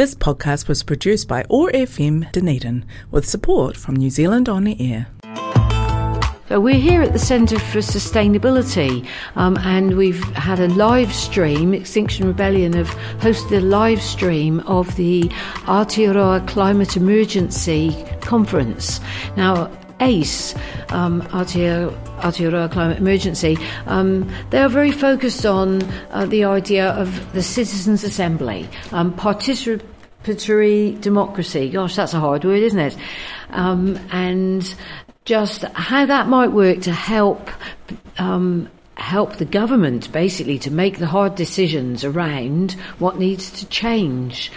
This podcast was produced by OAR FM Dunedin with support from New Zealand On the Air. So we're here at the Centre for Sustainability, um, and we've had a live stream. Extinction Rebellion have hosted a live stream of the Aotearoa Climate Emergency Conference. Now, ACE, um, Aotearoa, Climate Emergency, um, they are very focused on uh, the idea of the Citizens' Assembly, um, participatory democracy. Gosh, that's a hard word, isn't it? Um, and just how that might work to help um, help the government basically to make the hard decisions around what needs to change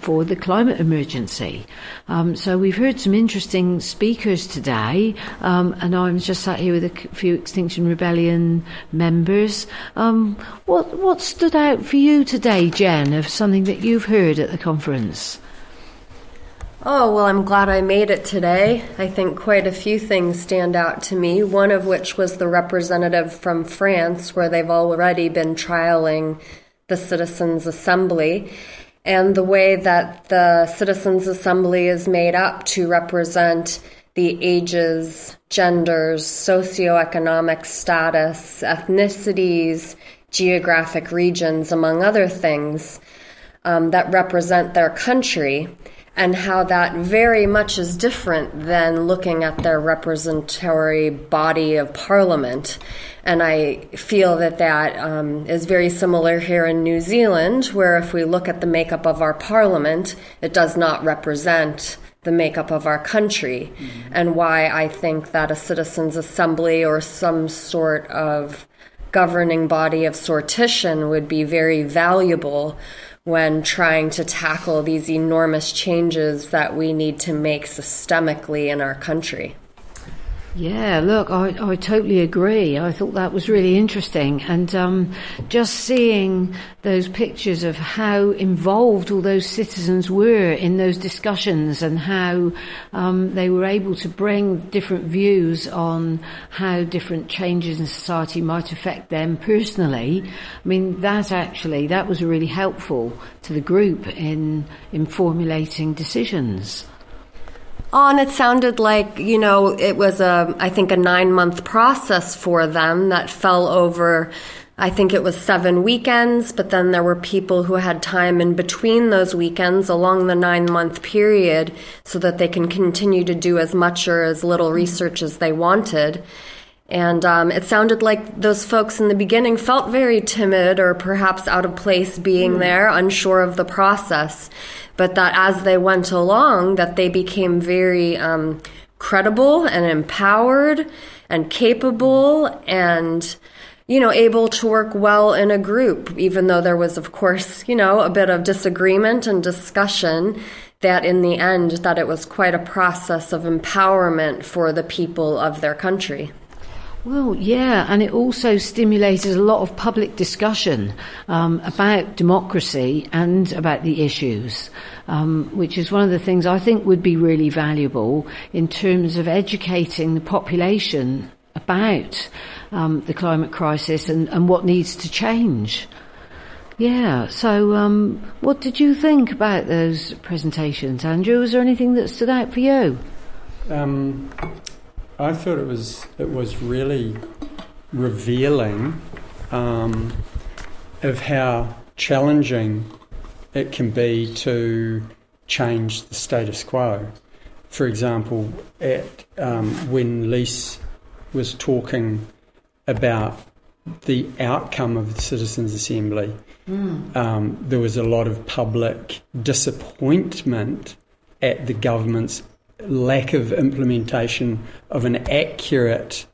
for the climate emergency. Um, so we've heard some interesting speakers today, um, and I'm just sat here with a few Extinction Rebellion members. Um, what what stood out for you today, Jen, of something that you've heard at the conference? Oh, well, I'm glad I made it today. I think quite a few things stand out to me, one of which was the representative from France, where they've already been trialing the Citizens' Assembly, and the way that the Citizens' Assembly is made up to represent the ages, genders, socioeconomic status, ethnicities, geographic regions, among other things, um, that represent their country and how that very much is different than looking at their representatory body of parliament. And I feel that that um, is very similar here in New Zealand, where if we look at the makeup of our parliament, it does not represent the makeup of our country, mm-hmm. and why I think that a citizens' assembly or some sort of governing body of sortition would be very valuable when trying to tackle these enormous changes that we need to make systemically in our country. Yeah, look, I, I totally agree. I thought that was really interesting. And um, just seeing those pictures of how involved all those citizens were in those discussions and how um, they were able to bring different views on how different changes in society might affect them personally. I mean, that actually, that was really helpful to the group in, in formulating decisions. And it sounded like, you know, it was a, I think, a nine month process for them that fell over, I think it was seven weekends, but then there were people who had time in between those weekends along the nine month period so that they can continue to do as much or as little research as they wanted. And um, it sounded like those folks in the beginning felt very timid or perhaps out of place being mm. there, unsure of the process but that as they went along, that they became very um, credible and empowered and capable and you know able to work well in a group even though there was of course you know a bit of disagreement and discussion that in the end that it was quite a process of empowerment for the people of their country well, yeah, and it also stimulated a lot of public discussion um, about democracy and about the issues, um, which is one of the things I think would be really valuable in terms of educating the population about um, the climate crisis and, and, what needs to change. Yeah, so um, what did you think about those presentations, Andrew? Was there anything that stood out for you? Um, I thought it was it was really revealing um, of how challenging it can be to change the status quo. For example, at um, when Lise was talking about the outcome of the Citizens' Assembly, mm. um, there was a lot of public disappointment at the government's lack of implementation of an accurate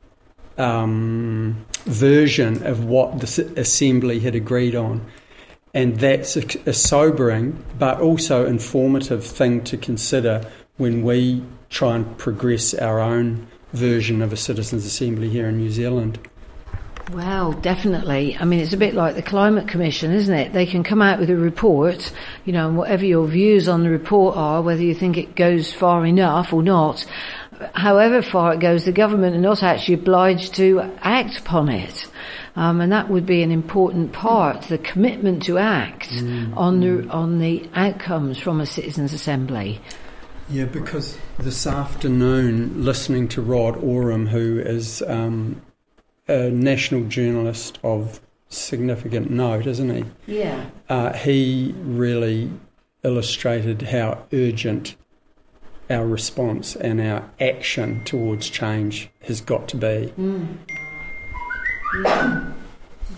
um, version of what the assembly had agreed on. And that's a, a, sobering but also informative thing to consider when we try and progress our own version of a citizens' assembly here in New Zealand. Well, definitely. I mean, it's a bit like the Climate Commission, isn't it? They can come out with a report, you know, and whatever your views on the report are, whether you think it goes far enough or not, however far it goes, the government are not actually obliged to act upon it. um, and that would be an important part. The commitment to act on the on the outcomes from a citizens' assembly. Yeah, because this afternoon, listening to Rod Oram, who is um, a national journalist of significant note, isn't he? Yeah. Uh, he really illustrated how urgent our response and our action towards change has got to be. Did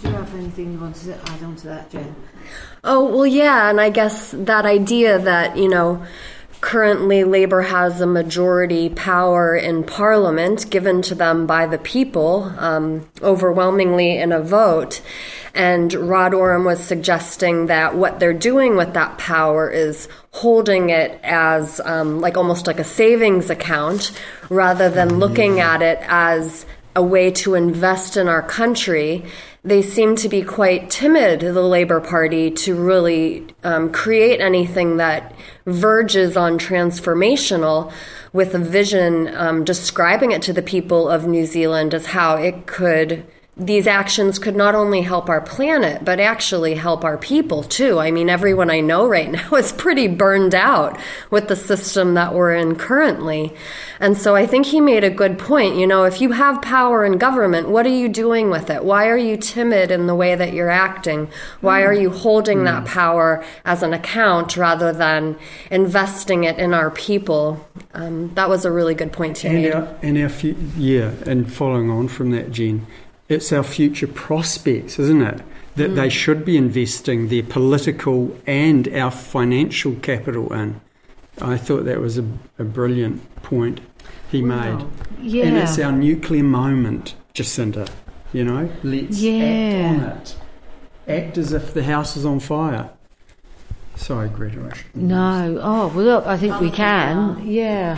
you have anything you wanted to add on to that, Jen? Oh, well, yeah, and I guess that idea that, you know, currently Labour has a majority power in Parliament given to them by the people, um, overwhelmingly in a vote. And Rod Oram was suggesting that what they're doing with that power is holding it as um, like almost like a savings account rather than looking at it as a way to invest in our country. They seem to be quite timid, the Labour Party, to really um, create anything that verges on transformational with a vision um, describing it to the people of New Zealand as how it could these actions could not only help our planet, but actually help our people too. I mean, everyone I know right now is pretty burned out with the system that we're in currently. And so I think he made a good point. You know, if you have power in government, what are you doing with it? Why are you timid in the way that you're acting? Why are you holding that power as an account rather than investing it in our people? Um, that was a really good point he And and fu- yeah, and following on from that, Jen, it's our future prospects, isn't it? That they mm. should be investing their political and our financial capital in. I thought that was a, a brilliant point he made. Yeah. And it's our nuclear moment, Jacinda. You know, let's Yeah. act on it. Act as if the house is on fire. Sorry, Greta. No. Oh, well, look, I think we can. Yeah.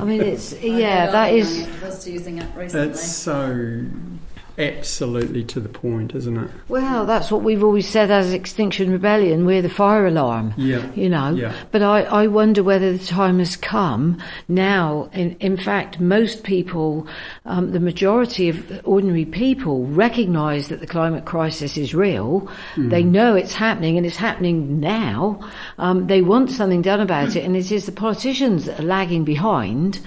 I mean, it's, yeah, that is. Just using it recently. It's so absolutely to the point, isn't it? Well, that's what we've always said as Extinction Rebellion. We're the fire alarm. Yeah. You know. Yeah. But I, I wonder whether the time has come now. In, in fact, most people, um, the majority of ordinary people, recognise that the climate crisis is real. They know it's happening and it's happening now. Um, they want something done about it, and it is the politicians that are lagging behind.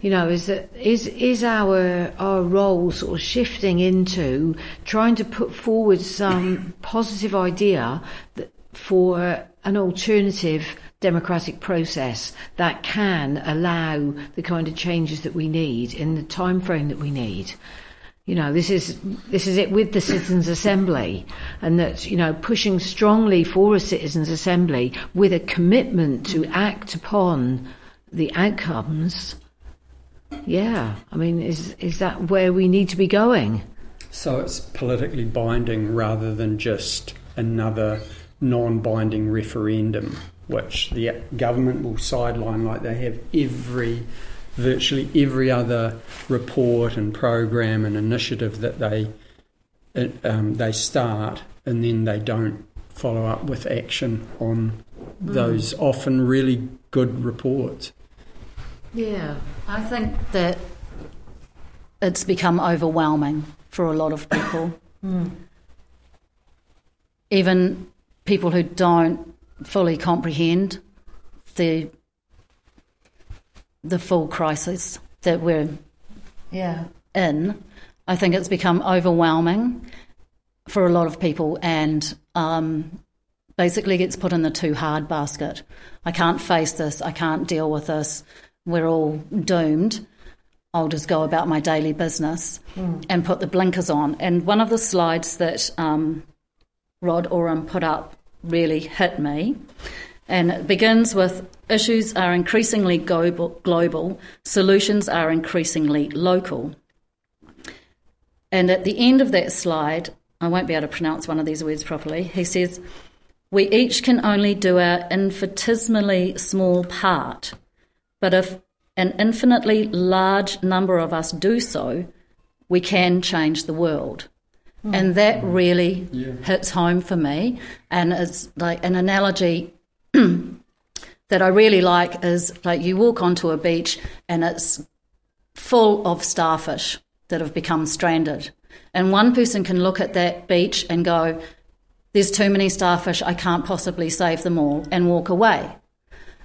You know, is that is is our our role sort of shifting into trying to put forward some positive idea for an alternative democratic process that can allow the kind of changes that we need in the time frame that we need. You know, this is this is it with the citizens' assembly, and that you know pushing strongly for a citizens' assembly with a commitment to act upon the outcomes. Yeah, I mean, is is that where we need to be going? So it's politically binding rather than just another non binding referendum, which the government will sideline like they have every, virtually every other report and program and initiative that they, um, they start and then they don't follow up with action on those often really good reports. Yeah, I think that it's become overwhelming for a lot of people. Even people who don't fully comprehend the the full crisis that we're yeah, in, I think it's become overwhelming for a lot of people and um, basically gets put in the too hard basket. I can't face this, I can't deal with this, we're all doomed. I'll just go about my daily business and put the blinkers on. And one of the slides that um, Rod Oram put up really hit me. And it begins with issues are increasingly global, global, solutions are increasingly local. And at the end of that slide, I won't be able to pronounce one of these words properly. He says, We each can only do our infinitesimally small part, but if an infinitely large number of us do so, we can change the world. Hmm. And that really hits home for me. And it's like an analogy that I really like is like you walk onto a beach and it's full of starfish that have become stranded. And one person can look at that beach and go, there's too many starfish, I can't possibly save them all, and walk away.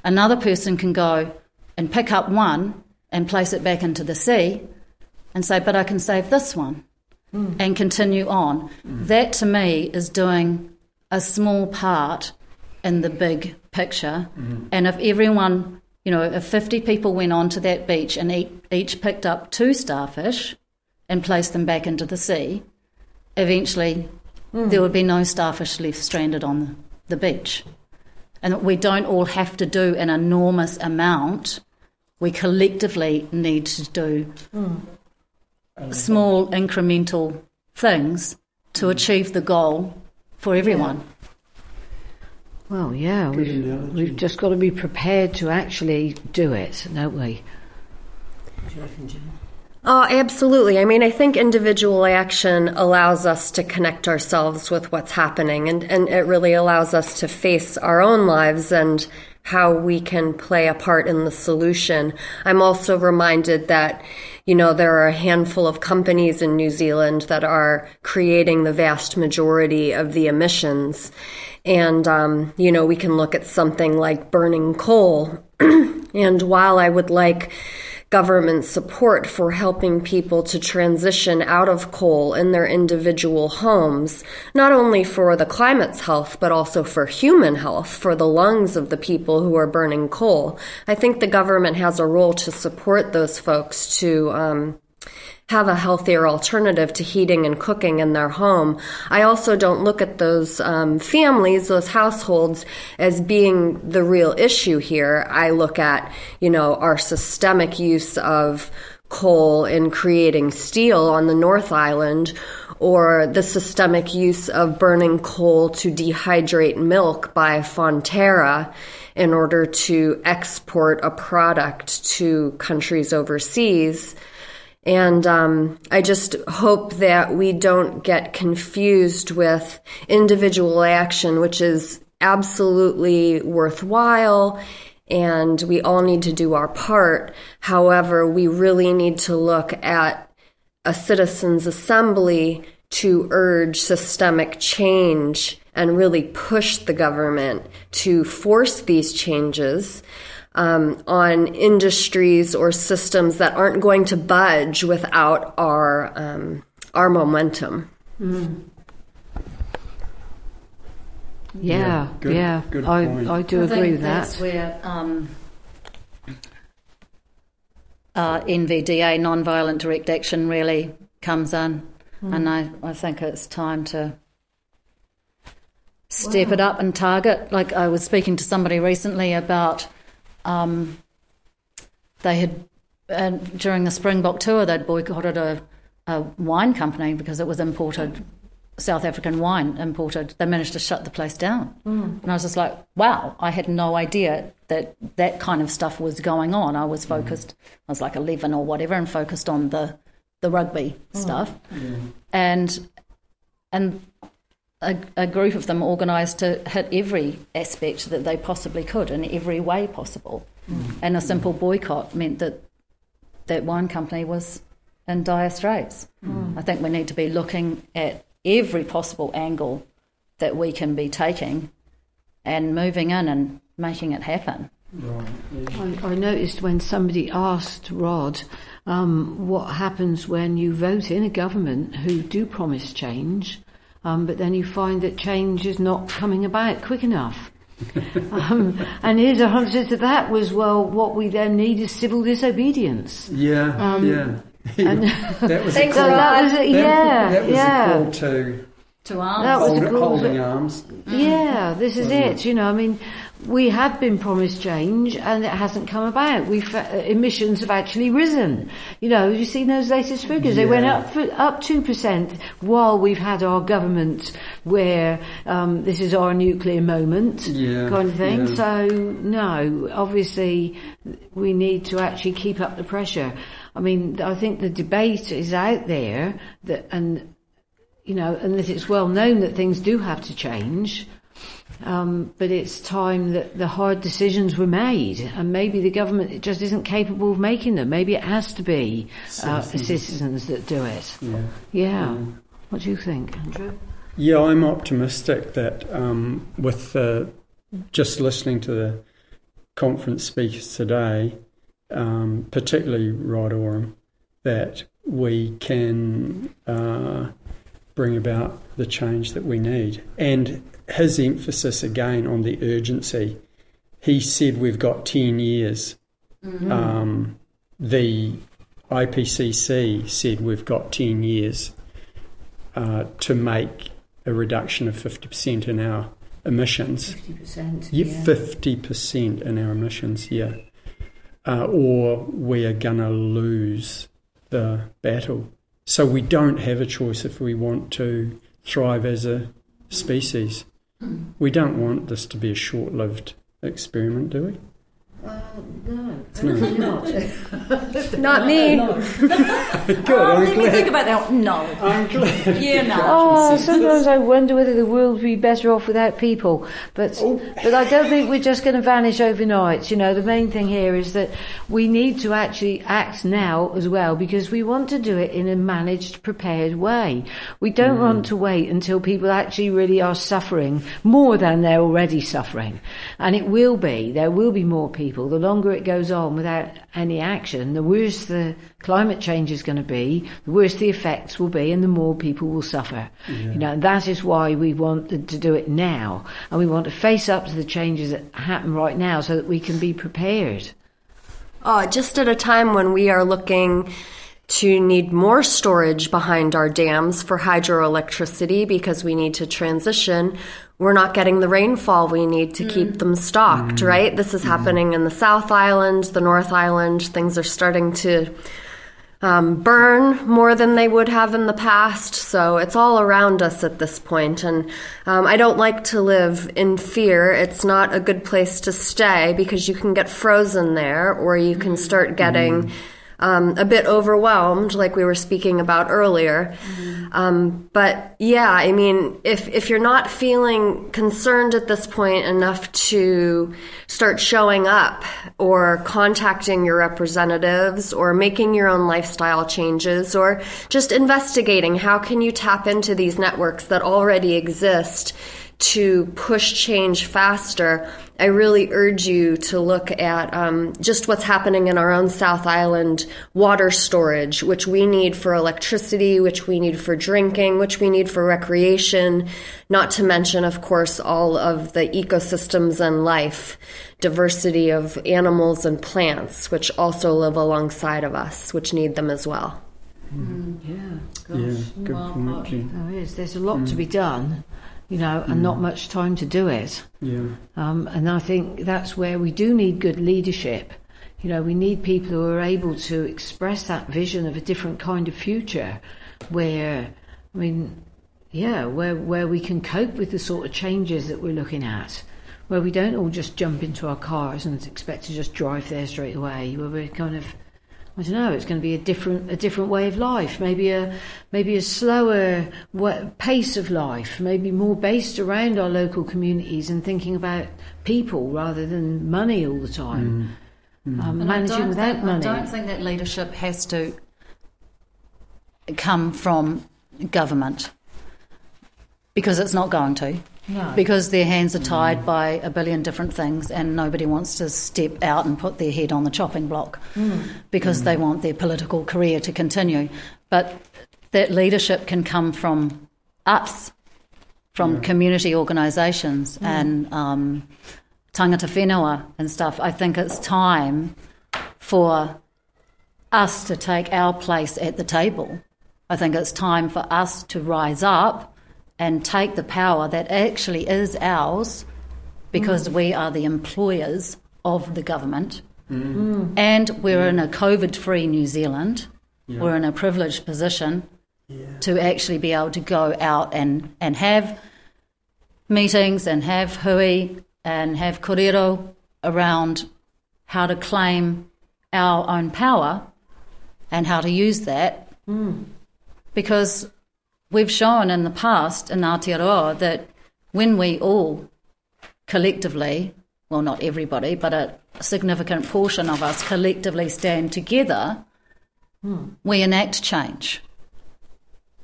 Another person can go and pick up one and place it back into the sea and say, but I can save this one mm. and continue on. Mm. That to me is doing a small part in the big picture. Mm. And if everyone, you know, if 50 people went onto that beach and each picked up two starfish and placed them back into the sea, eventually mm. there would be no starfish left stranded on the beach. And we don't all have to do an enormous amount. We collectively need to do mm. small incremental things to achieve the goal for everyone. Well, yeah, we've, we've just got to be prepared to actually do it, don't we? Oh, absolutely. I mean, I think individual action allows us to connect ourselves with what's happening, and, and it really allows us to face our own lives and how we can play a part in the solution. I'm also reminded that, you know, there are a handful of companies in New Zealand that are creating the vast majority of the emissions. And, um, you know, we can look at something like burning coal. and while I would like government support for helping people to transition out of coal in their individual homes, not only for the climate's health, but also for human health, for the lungs of the people who are burning coal. I think the government has a role to support those folks to um, have a healthier alternative to heating and cooking in their home. I also don't look at those um, families, those households, as being the real issue here. I look at, you know, our systemic use of coal in creating steel on the North Island or the systemic use of burning coal to dehydrate milk by Fonterra in order to export a product to countries overseas. And um, I just hope that we don't get confused with individual action, which is absolutely worthwhile and we all need to do our part. However, we really need to look at a citizens' assembly to urge systemic change and really push the government to force these changes um, on industries or systems that aren't going to budge without our um, our momentum. Mm. Yeah, yeah, good, yeah. Good I, I do I agree with that. That's where um, uh, NVDA, non-violent direct action, really comes in, mm. and I, I think it's time to step wow. it up and target. Like I was speaking to somebody recently about um, they had uh, during the Springbok tour they'd boycotted a, a wine company because it was imported South African wine imported. They managed to shut the place down, mm. and I was just like, "Wow!" I had no idea that that kind of stuff was going on. I was focused. Mm. I was like eleven or whatever, and focused on the the rugby mm. stuff, and and a, a group of them organised to hit every aspect that they possibly could in every way possible. Mm. And a simple boycott meant that that wine company was in dire straits. Mm. I think we need to be looking at every possible angle that we can be taking and moving in and making it happen. Right. I, I, noticed when somebody asked Rod um, what happens when you vote in a government who do promise change um, but then you find that change is not coming about quick enough. um, and his answer to that was, well, what we then need is civil disobedience. Yeah, um, yeah. And that was a call, that was a, yeah, that was yeah. a call to to arms. That was Hold, a call holding to, arms. Yeah, this is it. You know, I mean, we have been promised change and it hasn't come about. We've, uh, emissions have actually risen. You know, have you've seen those latest figures. Yeah. They went up, for, up 2% while we've had our government where um, this is our nuclear moment yeah. kind of thing. Yeah. So, no, obviously we need to actually keep up the pressure. I mean, I think the debate is out there that, and, you know, and that it's well known that things do have to change. Um, but it's time that the hard decisions were made, and maybe the government just isn't capable of making them. Maybe it has to be uh, the citizens that do it. Yeah. Yeah. What do you think, Andrew? Yeah, I'm optimistic that um, with the, just listening to the conference speakers today, um, particularly Rod Oram, that we can uh, bring about the change that we need. And his emphasis again on the urgency. He said we've got 10 years. Um, the IPCC said we've got 10 years uh, to make a reduction of 50% in our emissions. 50%. Yeah, 50% in our emissions, yeah. Uh, or we are going to lose the battle. So we don't have a choice if we want to thrive as a species. We don't want this to be a short lived experiment, do we? Uh, no, absolutely not. Not me. Good, Oh, I'm let me think about that. No. I'm glad. Yeah, no. Oh, sometimes I wonder whether the world would be better off without people. But but I don't think we're just going to vanish overnight. You know, the main thing here is that we need to actually act now as well because we want to do it in a managed, prepared way. We don't want to wait until people actually really are suffering more than they're already suffering. And it will be. There will be more people. The longer it goes on without any action, the worse the climate change is going to be, the worse the effects will be, and the more people will suffer. You know, and that is why we want to to do it now, and we want to face up to the changes that happen right now, so that we can be prepared. Uh, just at a time when we are looking to need more storage behind our dams for hydroelectricity because we need to transition, we're not getting the rainfall we need to keep mm. them stocked, mm. right? This is mm-hmm. happening in the South Island, the North Island. Things are starting to um, burn more than they would have in the past. So it's all around us at this point. And um, I don't like to live in fear. It's not a good place to stay because you can get frozen there or you can mm-hmm. start getting. Mm-hmm. Um, a bit overwhelmed, like we were speaking about earlier. Um, but yeah, I mean, if if you're not feeling concerned at this point enough to start showing up or contacting your representatives or making your own lifestyle changes or just investigating how can you tap into these networks that already exist to push change faster, I really urge you to look at um, just what's happening in our own South Island water storage, which we need for electricity, which we need for drinking, which we need for recreation, not to mention, of course, all of the ecosystems and life, diversity of animals and plants, which also live alongside of us, which need them as well. Mm. Mm. Yeah, Yeah, good point, Jen. there is. There's a lot to be mm. done, you know, and not much time to do it. Yeah, Um, and I think that's where we do need good leadership. You know, we need people who are able to express that vision of a different kind of future where, I mean, yeah, where, where we can cope with the sort of changes that we're looking at, where we don't all just jump into our cars and expect to just drive there straight away, where we're kind of, I don't know, it's going to be a different, a different way of life, maybe a, maybe a slower pace of life, maybe more based around our local communities and thinking about people rather than money all the time. Um, And I managing without think, money. I don't think that leadership has to come from government because it's not going to. No. Because their hands are tied by a billion different things, and nobody wants to step out and put their head on the chopping block because they want their political career to continue. But that leadership can come from us, from community organisations and um, tangata whenua and stuff. I think it's time for us to take our place at the table. I think it's time for us to rise up and take the power that actually is ours because mm. we are the employers of the government. Mm. And we're mm. in a COVID free New Zealand. We're in a privileged position to actually be able to go out and, and have meetings and have hui and have korero around how to claim our own power and how to use that. Because we've shown in the past in Aotearoa that when we all collectively, well, not everybody, but a significant portion of us collectively stand together, hmm. we enact change.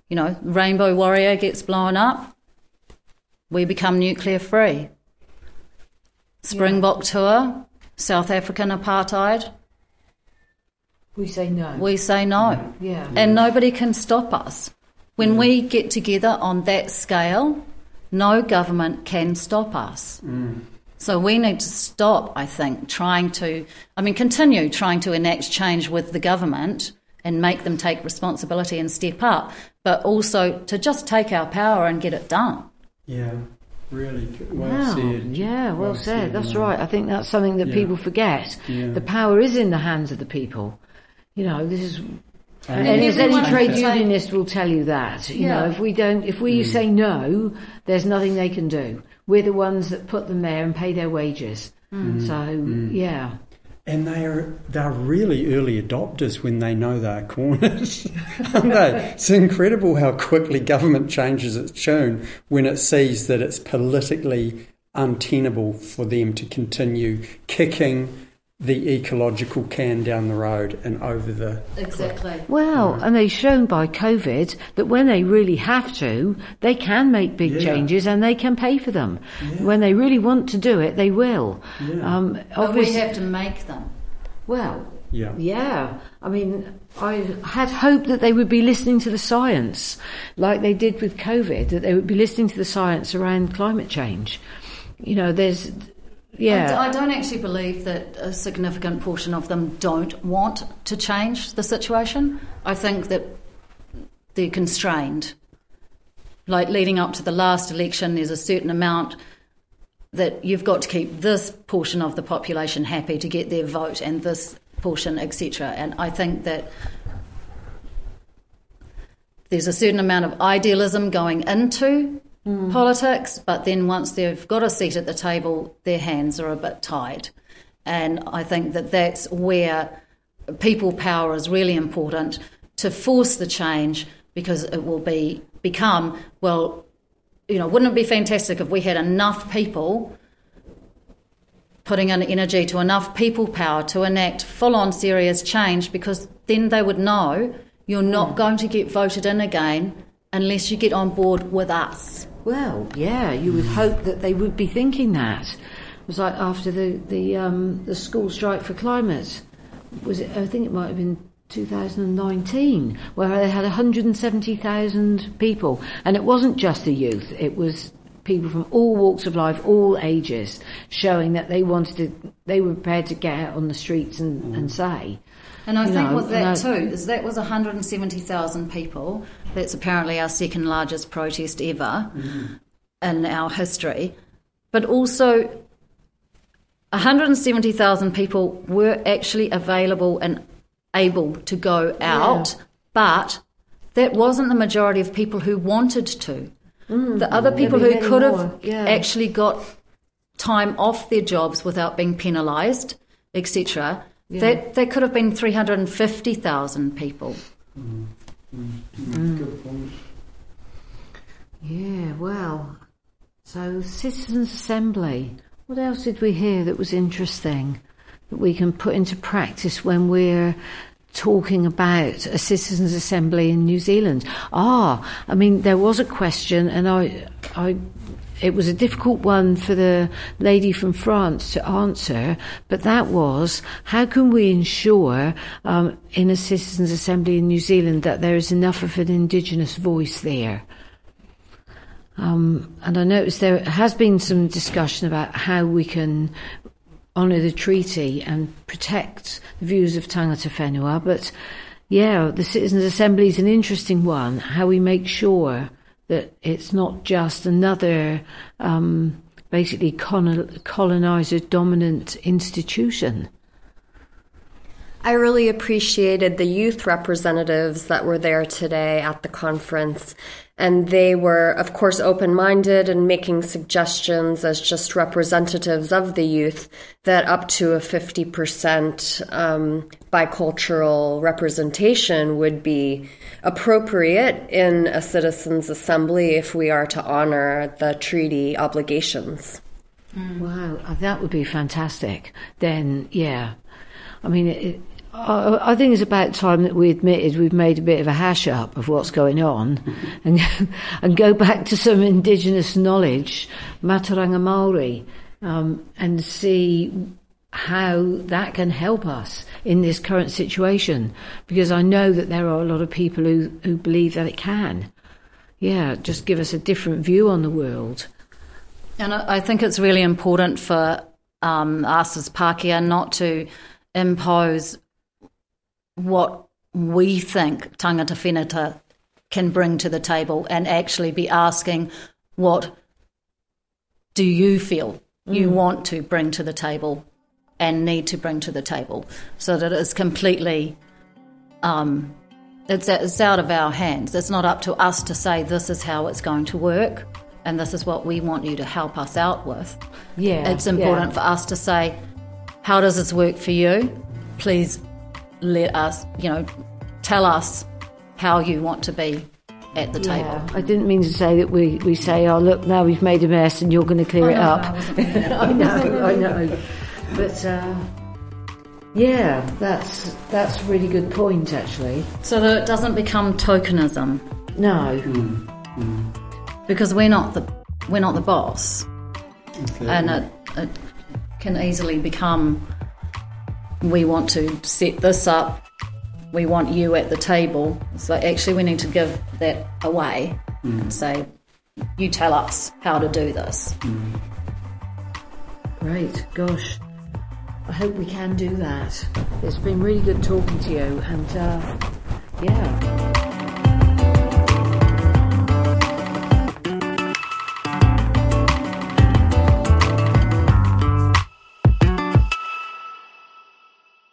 You know, Rainbow Warrior gets blown up, we become nuclear free. Springbok yeah. tour, South African apartheid. We say no. We say no. Yeah. And nobody can stop us. When we get together on that scale, no government can stop us. Mm. So we need to stop, I think, trying to, I mean, continue trying to enact change with the government and make them take responsibility and step up, but also to just take our power and get it done. Yeah, really well wow. said. Yeah, well, well said. said. That's right. I think that's something that yeah. people forget. Yeah. The power is in the hands of the people. You know, this is and, and as any trade unionist will tell you that, you yeah. know, if we don't, if we mm. say no, there's nothing they can do. We're the ones that put them there and pay their wages. Mm. So mm. yeah. And they are they're really early adopters when they know they're cornered. It's incredible how quickly government changes its tune when it sees that it's politically untenable for them to continue kicking the ecological can down the road and over the exactly cliff. well and they've shown by covid that when they really have to they can make big yeah. changes and they can pay for them yeah. when they really want to do it they will yeah. um, but we have to make them well yeah yeah i mean i had hoped that they would be listening to the science like they did with covid that they would be listening to the science around climate change you know there's yeah. I, I don't actually believe that a significant portion of them don't want to change the situation. I think that they're constrained. Like leading up to the last election, there's a certain amount that you've got to keep this portion of the population happy to get their vote and this portion, etc. And I think that there's a certain amount of idealism going into mm. politics, but then once they've got a seat at the table, their hands are a bit tied. And I think that that's where people power is really important to force the change because it will be become well you know wouldn't it be fantastic if we had enough people putting in energy to enough people power to enact full on serious change because then they would know you're not mm. going to get voted in again unless you get on board with us well, yeah, you would hope that they would be thinking that. It was like after the the um, the school strike for climate. Was it? I think it might have been 2019, where they had 170,000 people, and it wasn't just the youth; it was people from all walks of life, all ages, showing that they wanted to, they were prepared to get out on the streets and, mm. and say. And I think know, with that too is that was 170,000 people. That's apparently our second largest protest ever mm. in our history. But also, 170,000 people were actually available and able to go out, yeah. but that wasn't the majority of people who wanted to. Mm. The other people who could have yeah. actually got time off their jobs without being penalised, etc. Yeah. That that could have been three hundred and fifty thousand people. Mm. Mm. Good point. Yeah, well, so citizens' assembly. What else did we hear that was interesting that we can put into practice when we're talking about a citizens' assembly in New Zealand? Ah, I mean, there was a question, and I, I it was a difficult one for the lady from France to answer, but that was how can we ensure um, in a citizens' assembly in New Zealand that there is enough of an indigenous voice there? Um, and I noticed there has been some discussion about how we can honour the treaty and protect the views of tangata whenua, but yeah, the Citizens' Assembly is an interesting one, how we make sure that it's not just another um, basically colonizer dominant institution. I really appreciated the youth representatives that were there today at the conference. And they were, of course, open minded and making suggestions as just representatives of the youth that up to a 50% um, bicultural representation would be appropriate in a citizens' assembly if we are to honor the treaty obligations. Wow, uh, that would be fantastic. Then, yeah. I mean, it, I, I think it's about time that we admitted we've made a bit of a hash up of what's going on and, and go back to some indigenous knowledge, Mātauranga Māori, um, and see how that can help us in this current situation. Because I know that there are a lot of people who, who believe that it can. Yeah, just give us a different view on the world. And I think it's really important for um, us as Pākehā not to impose what we think tangata whenua can bring to the table and actually be asking what do you feel you want to bring to the table and need to bring to the table? So that it's completely um, it's, it's out of our hands. It's not up to us to say this is how it's going to work and this is what we want you to help us out with. Yeah, it's important yeah. for us to say how does this work for you? Please let us you know tell us how you want to be at the table Yeah, I didn't mean to say that we, we say, oh, look, now we've made a mess and you're going to clear it up. I know, I know. But, uh, yeah, that's, that's a really good point, actually. so that it doesn't become tokenism No. because we're not the we're not the boss Okay. and it, it can easily become we want to set this up. We want you at the table. So actually we need to give that away. And say you tell us how to do this. Great, gosh. I hope we can do that. It's been really good talking to you, and, uh, yeah.